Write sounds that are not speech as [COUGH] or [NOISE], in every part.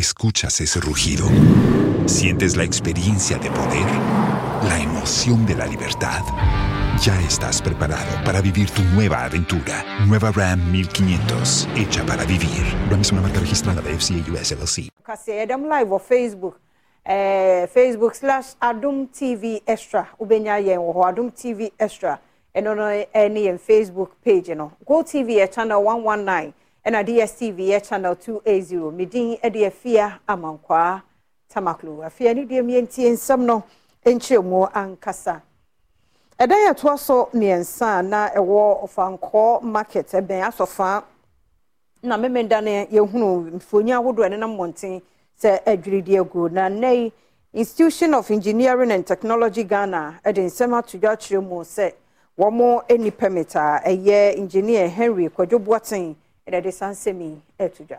Escuchas ese rugido. Sientes la experiencia de poder, la emoción de la libertad. Ya estás preparado para vivir tu nueva aventura. Nueva Ram 1500, hecha para vivir. Ram es una marca registrada de FCA US LLC. Kasi Adam live wɔ Facebook. Eh, Facebook slash Adum TV Extra. Ubenya wɔ hɔ Adum TV Extra. Ɛne yɛn Facebook page. Go TV channel 119 ɛna DSTV yɛ channel 280. Medin ɛde afia amankwaa tamaklo. Afia ne deɛ mientie nsɛm no nkyerɛmu ankasa. ɛdan yɛ toa so mmiɛnsa na ɛwɔ ɔfankɔɔ market ɛbɛn asɔfa na mmemmenda no yɛhunu mfoni ahodoɔ ɛne nam mmɔnten sɛ adwiridi agu na nnɛ institution of engineering and technology ghana ɛde nsɛm ato dwa mu sɛ wɔn ani permit a ɛyɛ engineer henry kwadwo boaten ɛna ɛde saa nsɛm yi ɛto dwa.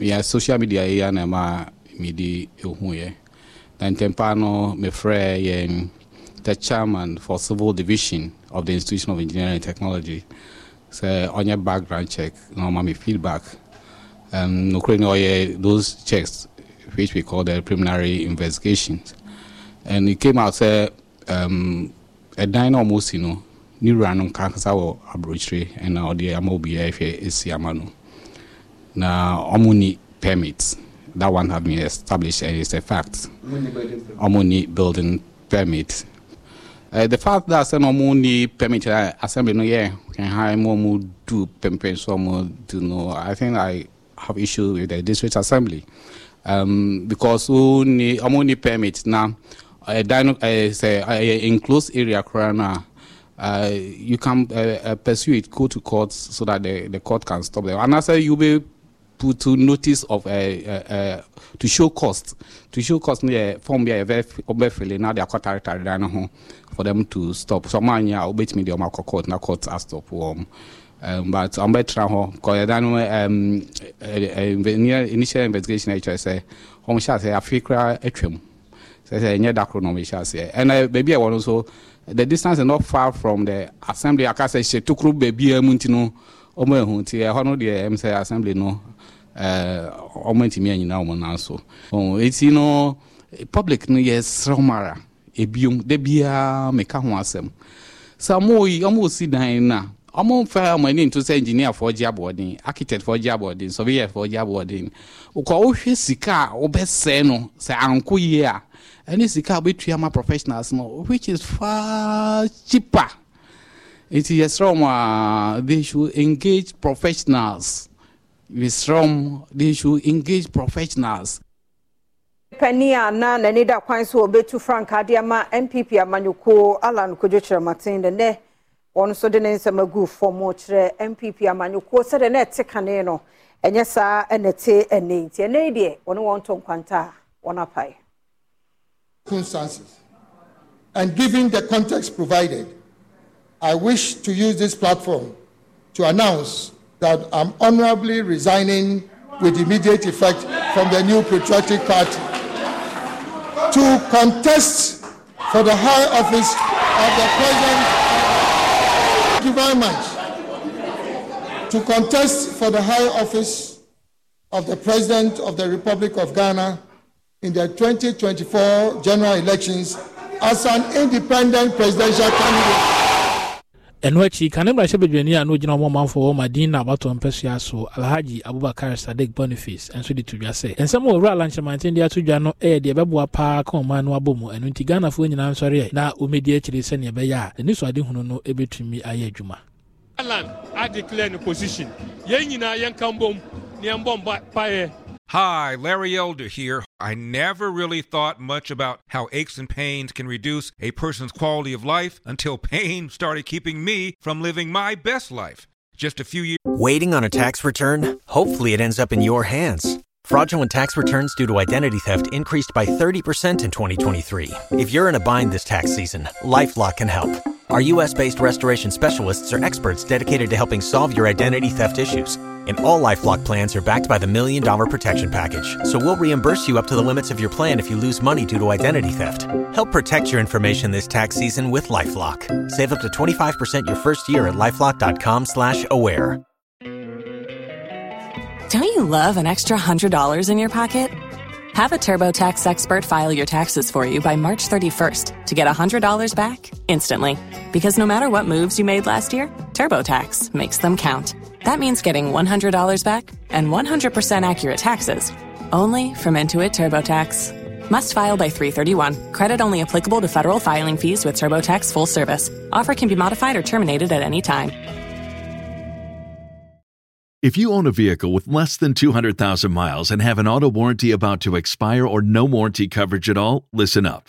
yɛ social media yi ya na ɛma mede ehu yɛ na ntɛmpa no mefrɛ yɛn the chairman for civil division of the institution of engineering and technology. Sɛ ɔnyɛ background check na ɔma me feedback. Um, nokore ne ɔyɛ those checks which we call the preliminary investigations. And it came out sɛ um, ɛdan na ɔmo si no ne wura no nkakasa wɔ aburokyire ɛna ɔde ama obiara hwɛ esi ama no. Na ɔmo ni permit. That one have been established and it's a fact. Ɔmo ni building permit. Uh, the fact that sɛ na ɔmo ni permit uh, assembly no yɛ can ha mo ɔmo do pɛmpɛn so ɔmo do no. I think i have issue with the district assembly. Um, because o ni ɔmo ni permit na ɛdan no ɛɛ sɛ ɛyɛ enclosed area koraa na. Uh, you can uh, uh, pursue it, go to court so that the, the court can stop them. And also, you'll be put to notice of uh, uh, uh, to show cost. To show cost, yeah, form yeah, very obviously now they are court territory for them to stop. So man, yeah, I'll bet me the Omako court, now court has stop um, um, but I'm better because I know um, initial investigation. I say, home shall say, I feel cry a trim. Say, say, yeah, that no shall say, and uh, maybe I want also the distance is not far from the assembly. I can say, she took root baby, a muntino, omo ehun ti ɛhɔ no deɛ ɛm sɛ assembly no ɛɛ ɔmo ntumi anyina ɔmo nan so. Ɔn eti no public no yɛ srɛmara ebiom de biara meka ho asɛm. Sɛ ɔmo yi ɔmo si dan na ɔmo fɛ ɔmo ani nto sɛ engineer fɔ gye aboɔden architect fɔ gye aboɔden surveyor fɔ gye aboɔden. Okɔ wohwɛ sika a wobɛsɛɛ no sɛ anko yie a ɛne sika a wobɛtua ma professionals no which is far cheaper. Nti yɛsrɛ m a uh, they should engage professionals. Yɛsrɛ m they should engage professionals. Panyin a na n'ani da kwan so obetu frankaa de ama npp amanyɔkuo alan kyerɛmaten de nɛ wɔn nso de ne nsɛm agu fam kyerɛ npp amanyɔkuo sɛdeɛ na ɛte kane no ɛnyɛ saa ɛna ɛte ɛnɛ nti ɛnɛ deɛ wɔne wɔn to nkwanta wɔn apae. Circumstances and given the context provided I wish to use this platform to announce that I'm honorably resigning with immediate effect from the new patriotic party to contest for the high office of the president. Thank you very much. To contest for the high office of the president of the Republic of Ghana in the 2024 general elections as an independent presidential candidate. ɛno akyi kane mmarahyɛ badwani a na ogyina ɔma ɔmanfoɔ wɔ madin na abatɔ mpɛsoa so alhaji abubakar sadik boniface nso de to dwa sɛ nsɛm a ɔwura alankyerɛmanten de ato dwa no ɛyɛ deɛ ɛbɛboa paa ka ɔman no abɔ mu ɛno nti ghanafoɔ nyinaa nsɔre na ɔmɛdi akyire sɛneɛ ɛbɛyɛ a n'ani so adehunu no ɛbɛtumi ayɛ adwuma Alan, I declare the position. Yɛn nyinaa yɛn kan bom, ni yɛn bɔ mpaeɛ. Hi, Larry Elder here. I never really thought much about how aches and pains can reduce a person's quality of life until [LAUGHS] pain started keeping me from living my best life. Just a few years. Waiting on a tax return? Hopefully, it ends up in your hands. Fraudulent tax returns due to identity theft increased by 30% in 2023. If you're in a bind this tax season, LifeLock can help. Our US based restoration specialists are experts dedicated to helping solve your identity theft issues. And all Lifelock plans are backed by the Million Dollar Protection Package. So we'll reimburse you up to the limits of your plan if you lose money due to identity theft. Help protect your information this tax season with LifeLock. Save up to 25% your first year at LifeLock.com slash aware. Don't you love an extra $100 in your pocket? Have a TurboTax expert file your taxes for you by March 31st to get $100 back instantly. Because no matter what moves you made last year, TurboTax makes them count. That means getting $100 back and 100% accurate taxes only from Intuit TurboTax. Must file by 331. Credit only applicable to federal filing fees with TurboTax full service. Offer can be modified or terminated at any time. If you own a vehicle with less than 200,000 miles and have an auto warranty about to expire or no warranty coverage at all, listen up.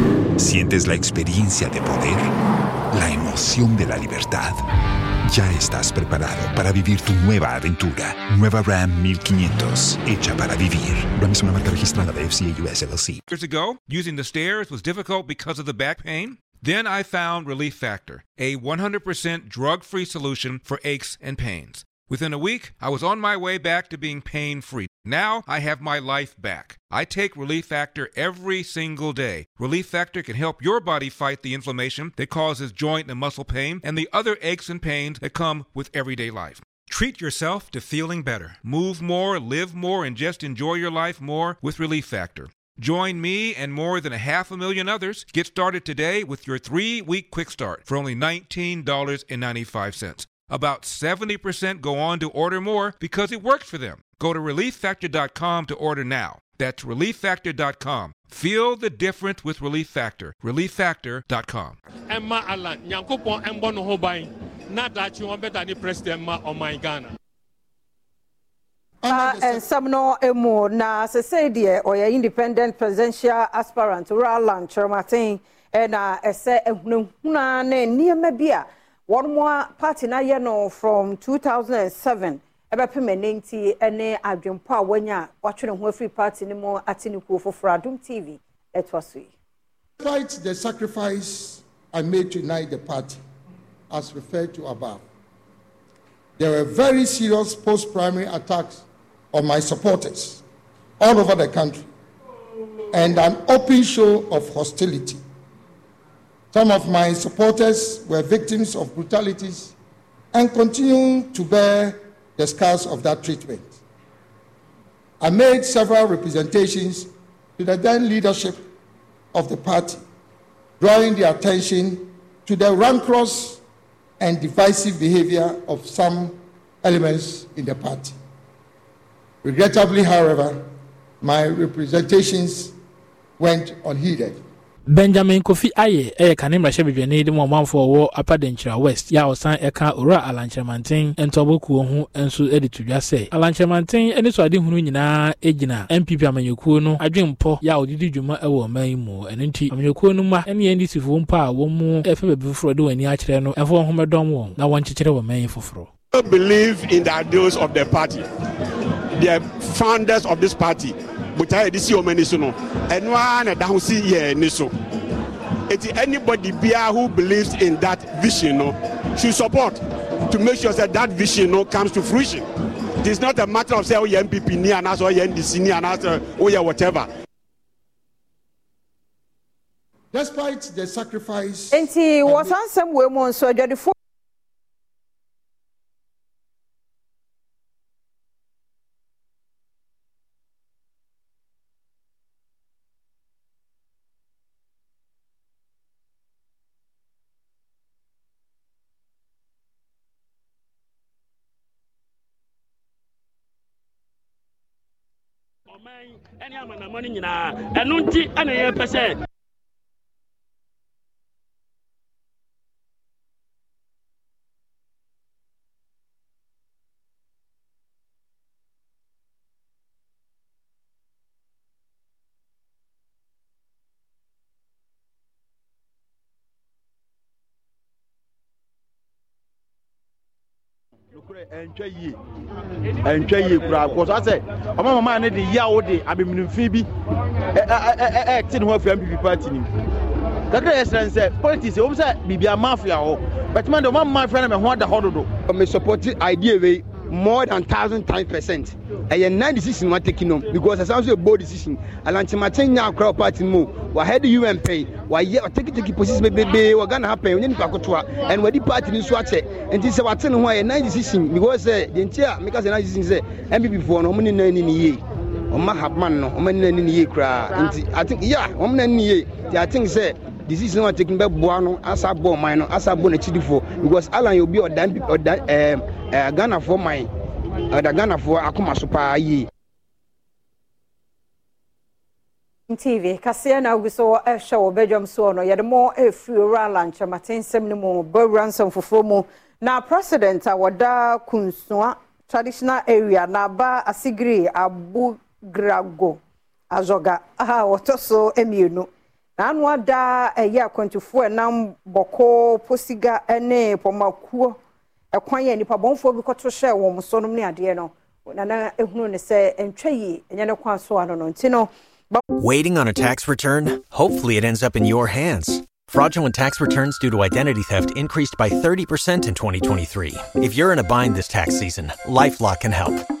¿Sientes la experiencia de poder? ¿La emoción de la libertad? Ya estás preparado para vivir tu nueva aventura. Nueva Ram 1500, hecha para vivir. Ram es una marca registrada de FCA US LLC. Years ago, using the stairs was difficult because of the back pain. Then I found Relief Factor, a 100% drug free solution for aches and pains. Within a week, I was on my way back to being pain free. Now I have my life back. I take Relief Factor every single day. Relief Factor can help your body fight the inflammation that causes joint and muscle pain and the other aches and pains that come with everyday life. Treat yourself to feeling better. Move more, live more, and just enjoy your life more with Relief Factor. Join me and more than a half a million others. Get started today with your three week quick start for only $19.95. About 70% go on to order more because it works for them. Go to relieffactor.com to order now. That's relieffactor.com. Feel the difference with Relief Factor. Relieffactor.com. Emma Alan, Nyankopɔn ɛmbɔ ne ho ban. Na daakye wɔn bɛda ne president ma ɔman Ghana. Uh, nsɛm no mu na sesei deɛ ɔyɛ independent presidential aspirant Roland Kyerɛmaten ɛna eh, ɛsɛ eh, ehunahuna ne nneɛma bi a wɔn mu a party na yɛ no from 2007 ɛbɛpem ɛne nti ɛne adwempo a wɔnya watwere ho afiri party no mu ate ne kuo foforɔ adum tv ɛtoa so yi. Despite the sacrifice I made to unite the party, as referred to above, there were very serious post-primary attacks on my supporters all over the country and an open show of hostility. Some of my supporters were victims of brutalities and continue to bear the scars of that treatment. I made several representations to the then leadership of the party, drawing their attention to the rancorous and divisive behavior of some elements in the party. Regrettably, however, my representations went unheeded. Benjamin kofi ayɛ ɛyɛ kane mmarahyɛbadwani de mu ɔmanfoɔ wɔ apadenkyerɛ west. Yɛ a ɔsan ɛka owura alankyerɛmanten ntɔbɔkuo ho nso de to dwa sɛ alankyerɛmanten ne so adehunu nyinaa gyina npp amanyɔkuo no adwempɔ yɛ a ɔdedi dwuma wɔ ɔman yi mu ɛno nti amanyɔkuo no ma ne ndcfoɔ mpo a wɔn mu ɛfɛ baabi foforɔ de wɔn ani akyerɛ no ɛmfa wɔn ho mɛdɔm wɔn na wɔnkyekyere wɔ man yi foforɔ believe in the ideals of the party. The founders of this party botaeɛ yɛde si wɔn ani so no ɛno ara na ɛda ho si yɛ ani so eti anybody biara who believes in that vision no should support to make sure that that vision no comes to fruition it is not a matter of say oyɛ npp ni anaasɛ oyɛ ndc ni anaasɛ oyɛ whatever. Despite the sacrifice. nti wɔsan nsɛm wɔ mu nso adwadifo. ɛne amanama no nyinaa ɛno nti ɛna yɛpɛ sɛ ɛntwa yie ɛntwa yie koraa kɔsɔ asɛ ɔmo mama ne de yawo de abɛminimfin bi. Ɛɛte ne ho afiri npp party nim kakra yɛ srɛ sɛ politics ɛwɔm sɛ biribi amafia hɔ bɛtuma de ɔma mafia na mɛ ho ada hɔ dodo. me support idea wei more than thousand times percent ɛyɛ nine decision wa take no because ɛsan so yɛ bold decision. Alankyemakyɛn nya akora party mu wa head un pɛn wa yɛ ɔteketeke position bebree wɔ ghana ha pɛn onye nipa kotoa ɛna wadi party ni nso akyɛ nti sɛ wate ne ho a yɛ nine decision because sɛ deɛ nti a meka sɛ nine decision sɛ npp foɔ no ɔmo ne nan ni ne yie ɔmo hapman no ɔmo ne nan ni ne yie koraa nti i think yeah ɔmo nan ni yie nti i think sɛ decision wa take bɛ boa no asa bɔ ɔman no asa bɔ n'akyidifoɔ because alan yɛ obi ɔdan ɔdan ɛɛ ɛɛ ghanafoɔ man ɔda ghanafoɔ akoma so paa yie. tv kaseɛ na agu so ɛhwɛ wɔ badwam soɔ no yɛde mo ɛfiri owura alankyɛmate nsɛm no mu bawura nsɛm foforɔ mu. Na president a wɔda kunsua traditional area na aba asigiri abugrago azɔga a wɔtɔ so mmienu. N'ano ada ɛyɛ akwantufoɔ ɛnam bɔkɔ posiga ne pɔmakuo ɛkwan yɛ nipa bɔnfoɔ bi hyɛ wɔn ne adeɛ no nana ehunu ne sɛ ntwa yie ɛnyɛ ne kwan so ano no nti no. Waiting on a tax return? Hopefully, it ends up in your hands. Fraudulent tax returns due to identity theft increased by 30% in 2023. If you're in a bind this tax season, LifeLock can help.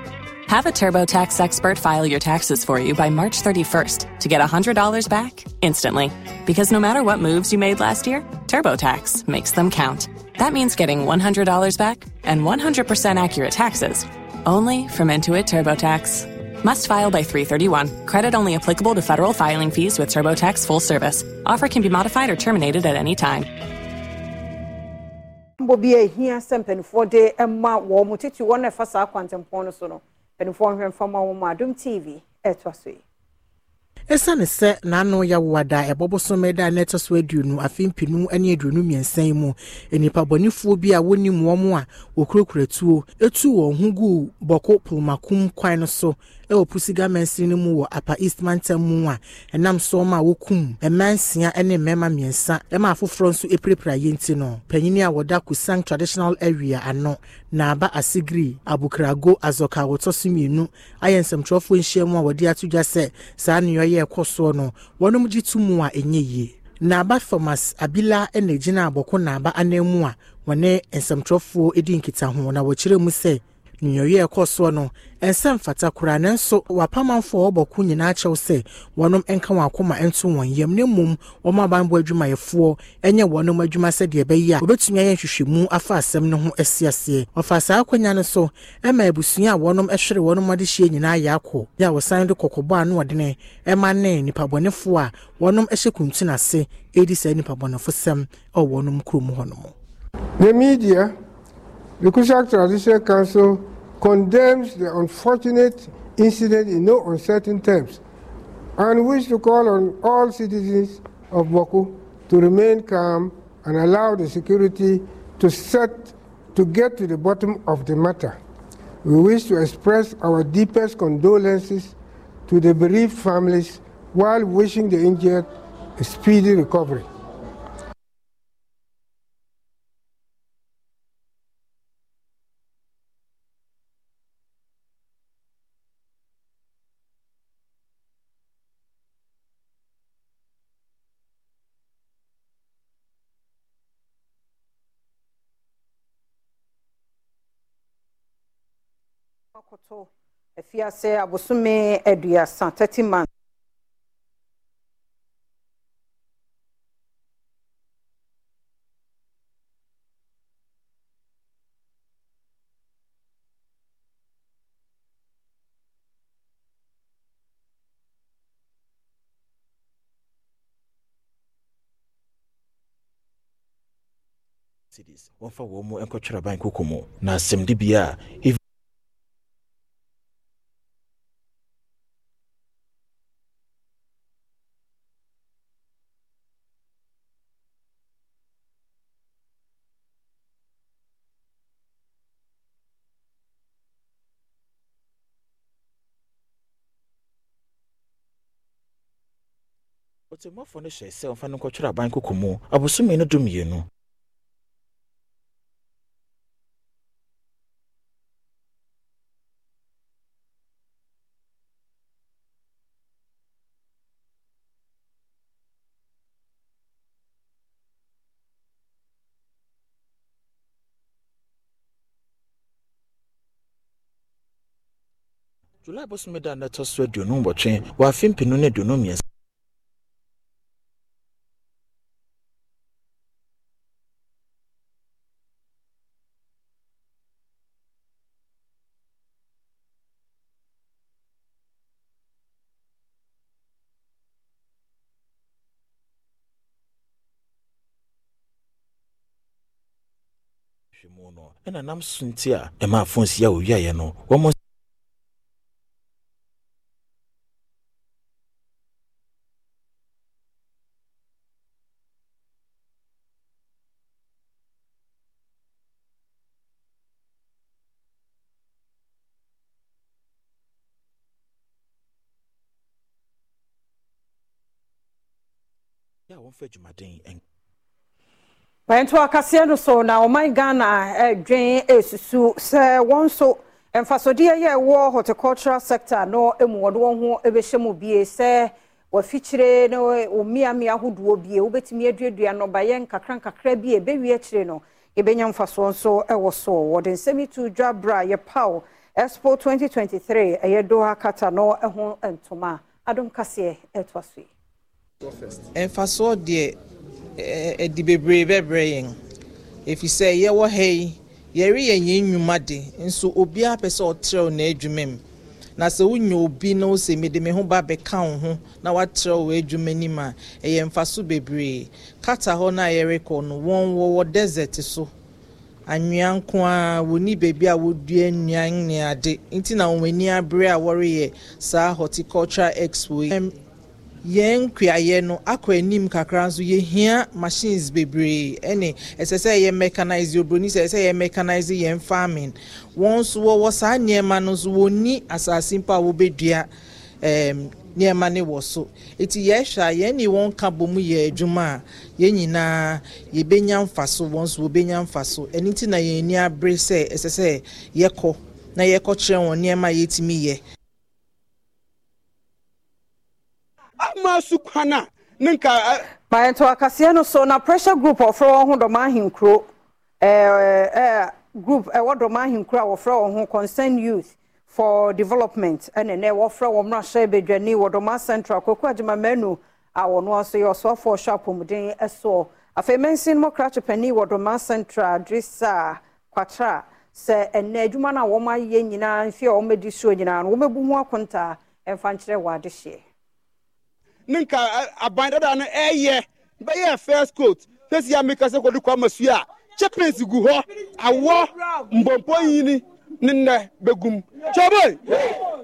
Have a TurboTax expert file your taxes for you by March 31st to get $100 back instantly. Because no matter what moves you made last year, TurboTax makes them count. That means getting $100 back and 100% accurate taxes only from Intuit TurboTax. Must file by 331. Credit only applicable to federal filing fees with TurboTax full service. Offer can be modified or terminated at any time. mbɔ bi a eh, ehia sɛ mpanimfoɔ de eh, ma wɔn mo titi wɔn so mpanimfoɔ nhwɛ mfama wɔn mu adum tv ɛtoa so yi. ɛsiane sɛ n'ano yɛwoa da ɛbɔ bosome da na ɛtɔ so aduonu afe mpinu ne aduonu mmiɛnsa yi mu nnipa bɔnefoɔ bi a wɔnim wɔn a wɔkurakura tuo etu wɔn ho gu bɔko polomakum kwan no so ɛwɔ pusiga mansini no mu wɔ apa east mantam mu a ɛnam so ma a wɔkum mmaa nsia ne mmarima mmiɛnsa. Ɛma afoforɔ nso apirapira yɛ nti no. Panyin a wɔda kusang traditional area ano na aba asigiri abukrago azɔka wɔtɔ so mmienu ayɛ nsɛmtwerɛfoɔ nhyia mu a wɔde ato dwa sɛ saa nneɛma ɛkɔ soɔ no wɔnom gye to mu a ɛnyɛ yie. Naaba thomas abila na gyina abɔko naaba anan mu a wɔne nsɛmtwerɛfoɔ di nkitaho. Na wɔkyerɛ mu sɛ nnwumayɛ ɛkɔ soɔ no ɛnsɛ mfata koraa nanso wapamanfoɔ wɔbɔko nyinaa kyɛw sɛ wɔnom nka wɔn akoma nto wɔn yam na mmom wɔn abanbɔ adwumayɛfoɔ nyɛ wɔnom adwuma sɛdeɛ ɛbɛyɛ a wɔbɛtumi ayɛ nhwehwɛmu afa asɛm no ho asi aseɛ ɔfa saa akonnwa no so ɛma abusua a wɔnom hwere wɔnom adehyia nyinaa yɛ akɔ yɛ a wɔsan de kɔkɔbɔ ano ɔdene ɛma ne nipabɔnefoɔ a wɔnom hyɛ kuntun ase ɛredi saa nipabɔnefo sɛm ɛwɔ wɔnom kurom hɔnom. The media, the Kusaug Traditional Council condemns the unfortunate incident in no uncertain terms and wish to call on all citizens of Bawku to remain calm and allow the security to set to get to the bottom of the matter. We wish to express our deepest condolences to the bereaved families while wishing the injured a speedy recovery. Akoto afiase abosome aduasa thirty months. cities wɔmfa wɔn mu nkɔtwerɛ ban koko mu na asɛmde bia a ɔtɛmmɔfoɔ no hyɛ sɛ ɔmfa no nkɔtwerɛ aban koko mu. Abosome no dumienu. July bosome da na ɛtɔ so aduonu mbɔtwe. Wɔ afe mpenu ne aduonu mmiɛnsa mu no. Ɛna nam so nti a ɛma afonsi a owiaeɛ no wɔn a wɔmfa adwumaden pɛnto akaseɛ no so na ɔman ghana ɛdwen esusu. Sɛ wɔn nso mfasodeɛ yɛ ɛwɔ horticultural sector no emu wɔde wɔn ho ɛbɛhyɛ mu bie. Sɛ wafikyire na omiamia ahodoɔ bie. Wobɛtumi aduadua nnɔbaeɛ nkakra nkakra bi ɛbɛwie akyire no yɛbɛnya mfasoɔ nso ɛwɔ so. Wɔde nsɛm yi to dwa bra yɛ paw expo 2023 ɛyɛ doha kata no ɛho ntoma. Adom kaseɛ ɛtoa so yi. Mfasoɔ deɛ ɛde bebree bɛbrɛ yɛn. Ɛfiri sɛ yɛwɔ ha yi yɛreyɛ yɛn nnwuma de nso obiara pɛ sɛ ɔtrɛw n'adwuma mu. Na sɛ wonya obi na wosɛ mede me ho ba bɛka wo ho na watrɛw wɔ nim a ɛyɛ mfaso bebree. Kata hɔ no a yɛrekɔ no wɔn wɔwɔ desert so. Anwea nko a wɔni baabi a wɔdua nnuan ne ade nti na wɔn ani abere a wɔreyɛ saa horticultural expo yi. Yɛn nkuayɛ no akɔ anim kakra nso yɛhia machines bebree. Ɛne ɛsɛ sɛ yɛ mechanise obroni sɛ ɛsɛ yɛ mechanise yɛn farming. Wɔn nso wɔwɔ saa nneɛma no nso wɔni asase mpo a wɔbɛdua ɛɛm nneɛma ne wɔ so. Eti yɛhwɛ a yɛn ne wɔn ka bɔ mu yɛ adwuma a yɛn nyinaa yɛbɛnya mfaso wɔn nso wɔbɛnya mfaso. Ɛne ti na yɛn ani abere sɛ ɛsɛ sɛ yɛkɔ na yɛkɔ kyerɛ wɔn nneɛma a yɛtumi yɛ. Ama su kwan a ne nka. mayɛnto akaseɛ no so na pressure group ɔfrɛ wɔn ho dɔm ahenkuro ɛɛ ɛɛ group ɛwɔ dɔm ahenkura a wɔfrɛ wɔn ho concern youth for development. Ɛna ɛnɛ wɔfrɛ wɔn mmarahyɛ badwani wɔ dɔm central. Koko agyimamanu a wɔn nso yɛ ɔsoafoɔ ɔhyɛ apɔmuden ɛsoɔ afei mɛnsin mu krakye panin wɔ dɔm central drisa kwatra. Sɛ ɛnɛ adwuma no a wɔn ayɛ nyinaa mfe a wɔn adi so nyinaa no wɔbɛbu ho akonta ɛmfa nkyerɛ wɔ adehyeɛ. Ne nka aban dada no ɛyɛ bɛyɛ first coat. Fesi amika sɛ kɔdu kɔ amasu a chippings gu hɔ awɔ mbɔmpɔ yini ne nnɛ bɛgum kyɛbɛ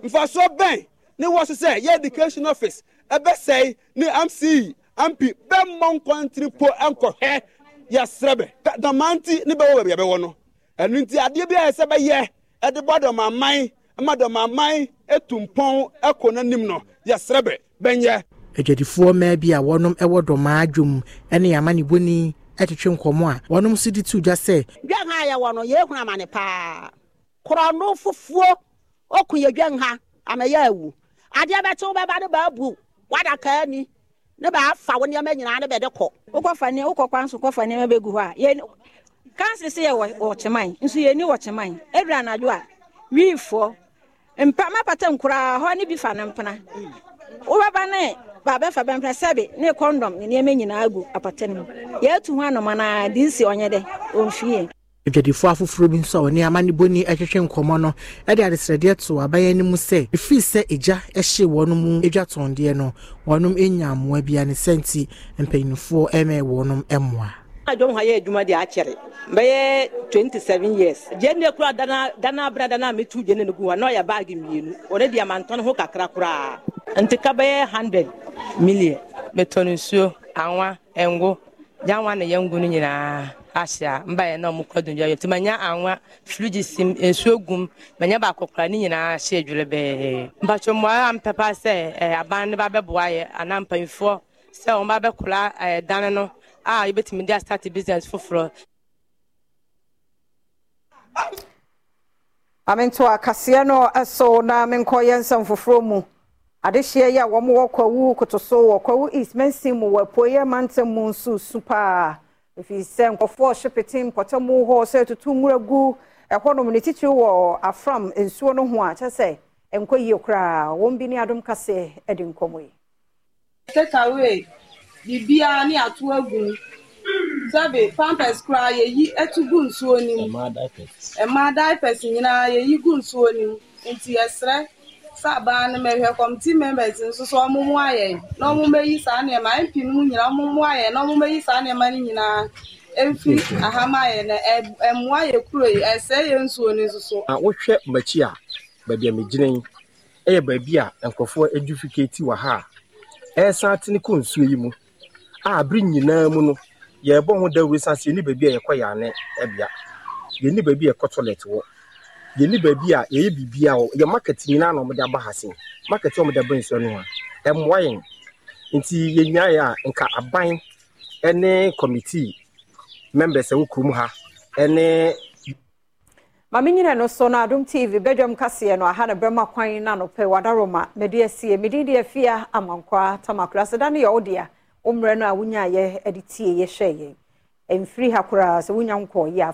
mfasoɔ bɛn ne wɔ so sɛ yɛ education office. Ɛbɛsɛe ne mce mp bɛmmɔ nkɔntiri po nkɔhwɛ yɛsrɛ bɛ damanti ne bɛwɔ baabi bɛwɔ no ɛno nti adeɛ bi a ɛsɛ bɛyɛ ɛde bɔ dɔmaman ma dɔmaman etu mpɔn ɛkɔ n'anim no. Yɛsrɛ bɛ bɛnyɛ. Adwadifoɔ mmaa bi a wɔnom wɔ dɔmaa adwom ne amanebɔni twetwe nkɔmmɔ a wɔnom nso de to dwa sɛ dwan ha yɛwɔ no yɛhunu amane paa. Korɔno fofuo ɔku yɛ dwan ha amɛyɛ awu adeɛ bɛkye wo bɛba ne baabu wadaka ani ne baafa wo nneɛma nyinaa ne bɛde kɔ. Wokɔfa nneɛ wokɔ kwan so kɔfa nneɛma bɛgu hɔ a yɛ kansere sɛ yɛ wɔ kyeman nso yɛni wɔ kyeman ɛdura anadwo a wiifoɔ mpa mapata nkoraa hɔ ne bi fa ne mpena. Wobɛba ne baabɛfa bɛmpena sɛbe ne kɔndɔm ne nneɛma nyinaa gu apata no mu yɛatu ho anoma na de nsi ɔnyɛ dɛ ɔmfie adwadifoɔ afoforɔ bi nso a wɔne amanebɔni twetwe nkɔmmɔ no de adesrɛdeɛ to aban no mu sɛ ɛfiri sɛ egya hye wɔn mu adwa tɔndeɛ no wɔnom nya mmoa bia ne sɛ nti mpanyinfoɔ ma wɔnom mmoa jɔn ha ye juma de y'a cɛrɛ n bɛ ye 27 years. Jɛn de kura dana dana bra dana mi tu jɛn ne guwa n'o ya baagi miyenu o de diya man tɔn ho ka kra kura n ti ka bɛ ye 100 million. Bɛ tɔni suo anwa ɛngo. Janwa ne yɛ ngu nyinaa. Ahyɛ a mba yɛ na ɔmokɔ adundwa yɛ nti manya anwa filugye sim nsuo gum manya baako kora ne nyinaa hyɛ adwere bɛɛ. Mpatwo mmoa a mpɛpa sɛ aban ne ba bɛboa yɛ. Anaa mpanyimfoɔ sɛ wɔn ba bɛkora dan a yɛbɛtumi de astate business foforɔ amento akaseɛ no ɛso na menkɔ yɛ nsɛm foforɔ mu. Adehyeɛ yi a wɔn wɔ kwawu kotoso wɔ kwawu east. Mansin mu wɔ apueɛ mantam mu nso su paa ɛfiri sɛ nkɔfoɔ hye pete mpɔtɛ mu hɔ sɛ tutu nwura gu ɛhɔnom ne titiri wɔ afram nsuo no ho a kyɛ sɛ ɛnkɔ yie koraa. Wɔn bi ne adom kaseɛ de nkɔmmɔ yi. Biribiara ne ato agu sɛbe pampers koraa yɛyi atu gu nsuo no mu. Mmaa diapers. Nyinaa yɛyi gu nsuo no mu. Nti yɛsrɛ sɛ abaa no mɛhwɛ committee members nso so ɔmo mu ayɛn na ɔmo mɛyi saa nneɛma mp no mu nyinaa ɔmo mu ayɛn na ɔmo mɛyi saa nneɛma no nyinaa emfiri ahama ayɛ na ɛmoa yɛ kuro yi ɛsɛe yɛ nsuo no nso so. wohwɛ m'akyi a baabi a megyina yi ɛyɛ baabi a nkurɔfoɔ edufiketi wɔ ha a ɛresan atene kɔ nsuo yi mu. A abere nyinaa mu no yɛrebɔ ho dawuro san sɛ yɛni baabi a yɛkɔ yɛ ane ɛbea. Yɛni baabi a yɛkɔ toilet wɔ. Yɛni baabi a yɛyɛ biribi a yɛ market nyinaa na wɔde aba ha sen. Market a wɔde aba nsuo no ho a ɛmmoa yɛn. Nti yɛnyaeɛ a nka aban ne committee members a ɛwɔ kurom ha ne maame nyina no so no adom tv bɛdwam kaseɛ no aha ne bɛma kwan na nopɛ wadaroma mede asie. Mede de afia amankwa tamakora sɛ da no yɛ wo dea wo mmerɛ no a wonyaayɛ de tie yɛhwɛ yɛn ɛmfiri ha koraa sɛ wonya nkɔɔyɛ a